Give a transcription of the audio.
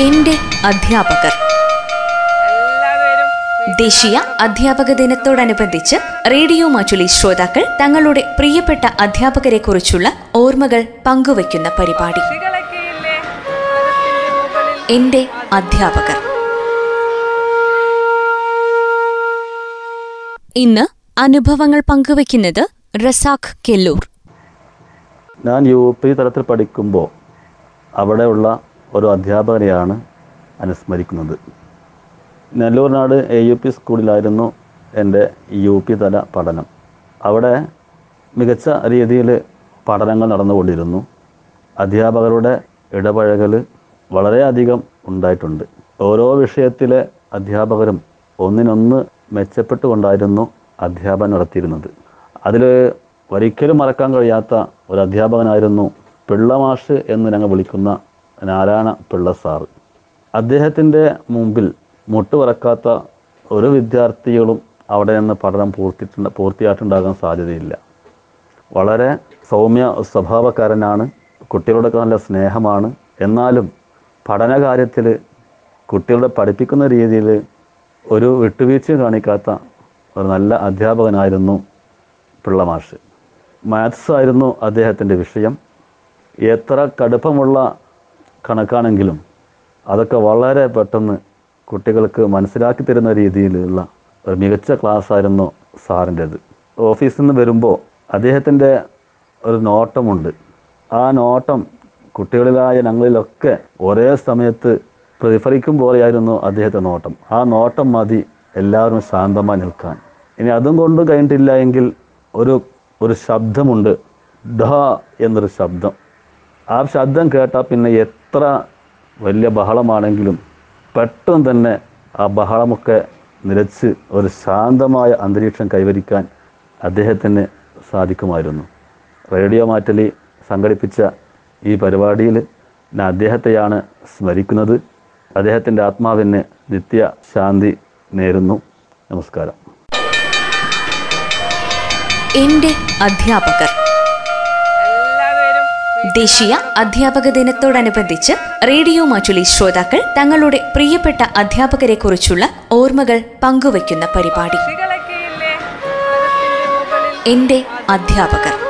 എന്റെ അധ്യാപകർ. ദേശീയ അധ്യാപക ദിനത്തോടനുബന്ധിച്ച് റേഡിയോ മാറ്റുലി ശ്രോതാക്കൾ തങ്ങളുടെ പ്രിയപ്പെട്ട അധ്യാപകരെ കുറിച്ചുള്ള ഓർമ്മകൾ പങ്കുവയ്ക്കുന്ന പരിപാടി. എന്റെ അധ്യാപകർ. ഇന്ന് അനുഭവങ്ങൾ പങ്കുവയ്ക്കുന്നത് റസാഖ് കെല്ലൂർ. ഞാൻ യു പി തലത്തിൽ പഠിക്കുമ്പോൾ അവിടെയുള്ള ഒരു അധ്യാപകനെയാണ് അനുസ്മരിക്കുന്നത്. നെല്ലൂർനാട് എ യു പി സ്കൂളിലായിരുന്നു എന്റെ യു പി തല പഠനം. അവിടെ മികച്ച രീതിയിൽ പഠനങ്ങൾ നടന്നുകൊണ്ടിരുന്നു. അധ്യാപകരുടെ ഇടപഴകൽ വളരെയധികം ഉണ്ടായിട്ടുണ്ട്. ഓരോ വിഷയത്തിലെ അധ്യാപകരും ഒന്നിനൊന്ന് മെച്ചപ്പെട്ടുകൊണ്ടായിരുന്നു അധ്യാപനം നടത്തിയിരുന്നത്. അതിൽ ഒരിക്കലും മറക്കാൻ കഴിയാത്ത ഒരു അധ്യാപകനായിരുന്നു പിള്ളമാഷ് എന്ന് ഞങ്ങൾ വിളിക്കുന്ന നാരായണ പിള്ള സാറ് അദ്ദേഹത്തിന്റെ മുമ്പിൽ മുട്ടുവറക്കാത്ത ഒരു വിദ്യാർത്ഥികളും അവിടെ നിന്ന് പഠനം പൂർത്തിട്ടുണ്ട് പൂർത്തിയായിട്ടുണ്ടാകാൻ സാധ്യതയില്ല. വളരെ സൗമ്യ സ്വഭാവക്കാരനാണ് കുട്ടികളോടൊക്കെ നല്ല സ്നേഹമാണ്. എന്നാലും പഠനകാര്യത്തിൽ കുട്ടികളെ പഠിപ്പിക്കുന്ന രീതിയിൽ ഒരു വിട്ടുവീഴ്ചയും കാണിക്കാത്ത ഒരു നല്ല അധ്യാപകനായിരുന്നു പിള്ളമാഷ് മാത്സ് ആയിരുന്നു അദ്ദേഹത്തിന്റെ വിഷയം. എത്ര കടുപ്പമുള്ള കണക്കാണെങ്കിലും അതൊക്കെ വളരെ പെട്ടെന്ന് കുട്ടികൾക്ക് മനസ്സിലാക്കി തരുന്ന രീതിയിലുള്ള ഒരു മികച്ച ക്ലാസ് ആയിരുന്നു സാറിന്റേത്. ഓഫീസിൽ നിന്ന് വരുമ്പോൾ അദ്ദേഹത്തിന്റെ ഒരു നോട്ടമുണ്ട്. ആ നോട്ടം കുട്ടികളിലായ ഞങ്ങളിലൊക്കെ ഒരേ സമയത്ത് പ്രതിഫലിക്കും പോലെയായിരുന്നു അദ്ദേഹത്തെ നോട്ടം. ആ നോട്ടം മതി എല്ലാവരും ശാന്തമായി നിൽക്കാൻ. ഇനി അതും കൊണ്ട് കഴിഞ്ഞിട്ടില്ല എങ്കിൽ ഒരു ഒരു ശബ്ദമുണ്ട്. ഡ എന്നൊരു ശബ്ദം. ആ ശബ്ദം കേട്ടാൽ പിന്നെ എത്ര വലിയ ബഹളമാണെങ്കിലും പെട്ടെന്ന് തന്നെ ആ ബഹളമൊക്കെ നിലച്ച് ഒരു ശാന്തമായ അന്തരീക്ഷം കൈവരിക്കാൻ അദ്ദേഹത്തിന് സാധിക്കുമായിരുന്നു. റേഡിയോ മാറ്റലി സംഘടിപ്പിച്ച ഈ പരിപാടിയിൽ ഞാൻ അദ്ദേഹത്തെയാണ് സ്മരിക്കുന്നത്. അദ്ദേഹത്തിന്റെ ആത്മാവിന് നിത്യ ശാന്തി നേരുന്നു. നമസ്കാരം. എന്റെ അധ്യാപകർ. ദേശീയ അധ്യാപക ദിനത്തോടനുബന്ധിച്ച് റേഡിയോ മാറ്റുലി ശ്രോതാക്കൾ തങ്ങളുടെ പ്രിയപ്പെട്ട അധ്യാപകരെ കുറിച്ചുള്ള ഓർമ്മകൾ പങ്കുവയ്ക്കുന്ന പരിപാടി. എന്റെ അധ്യാപകർ.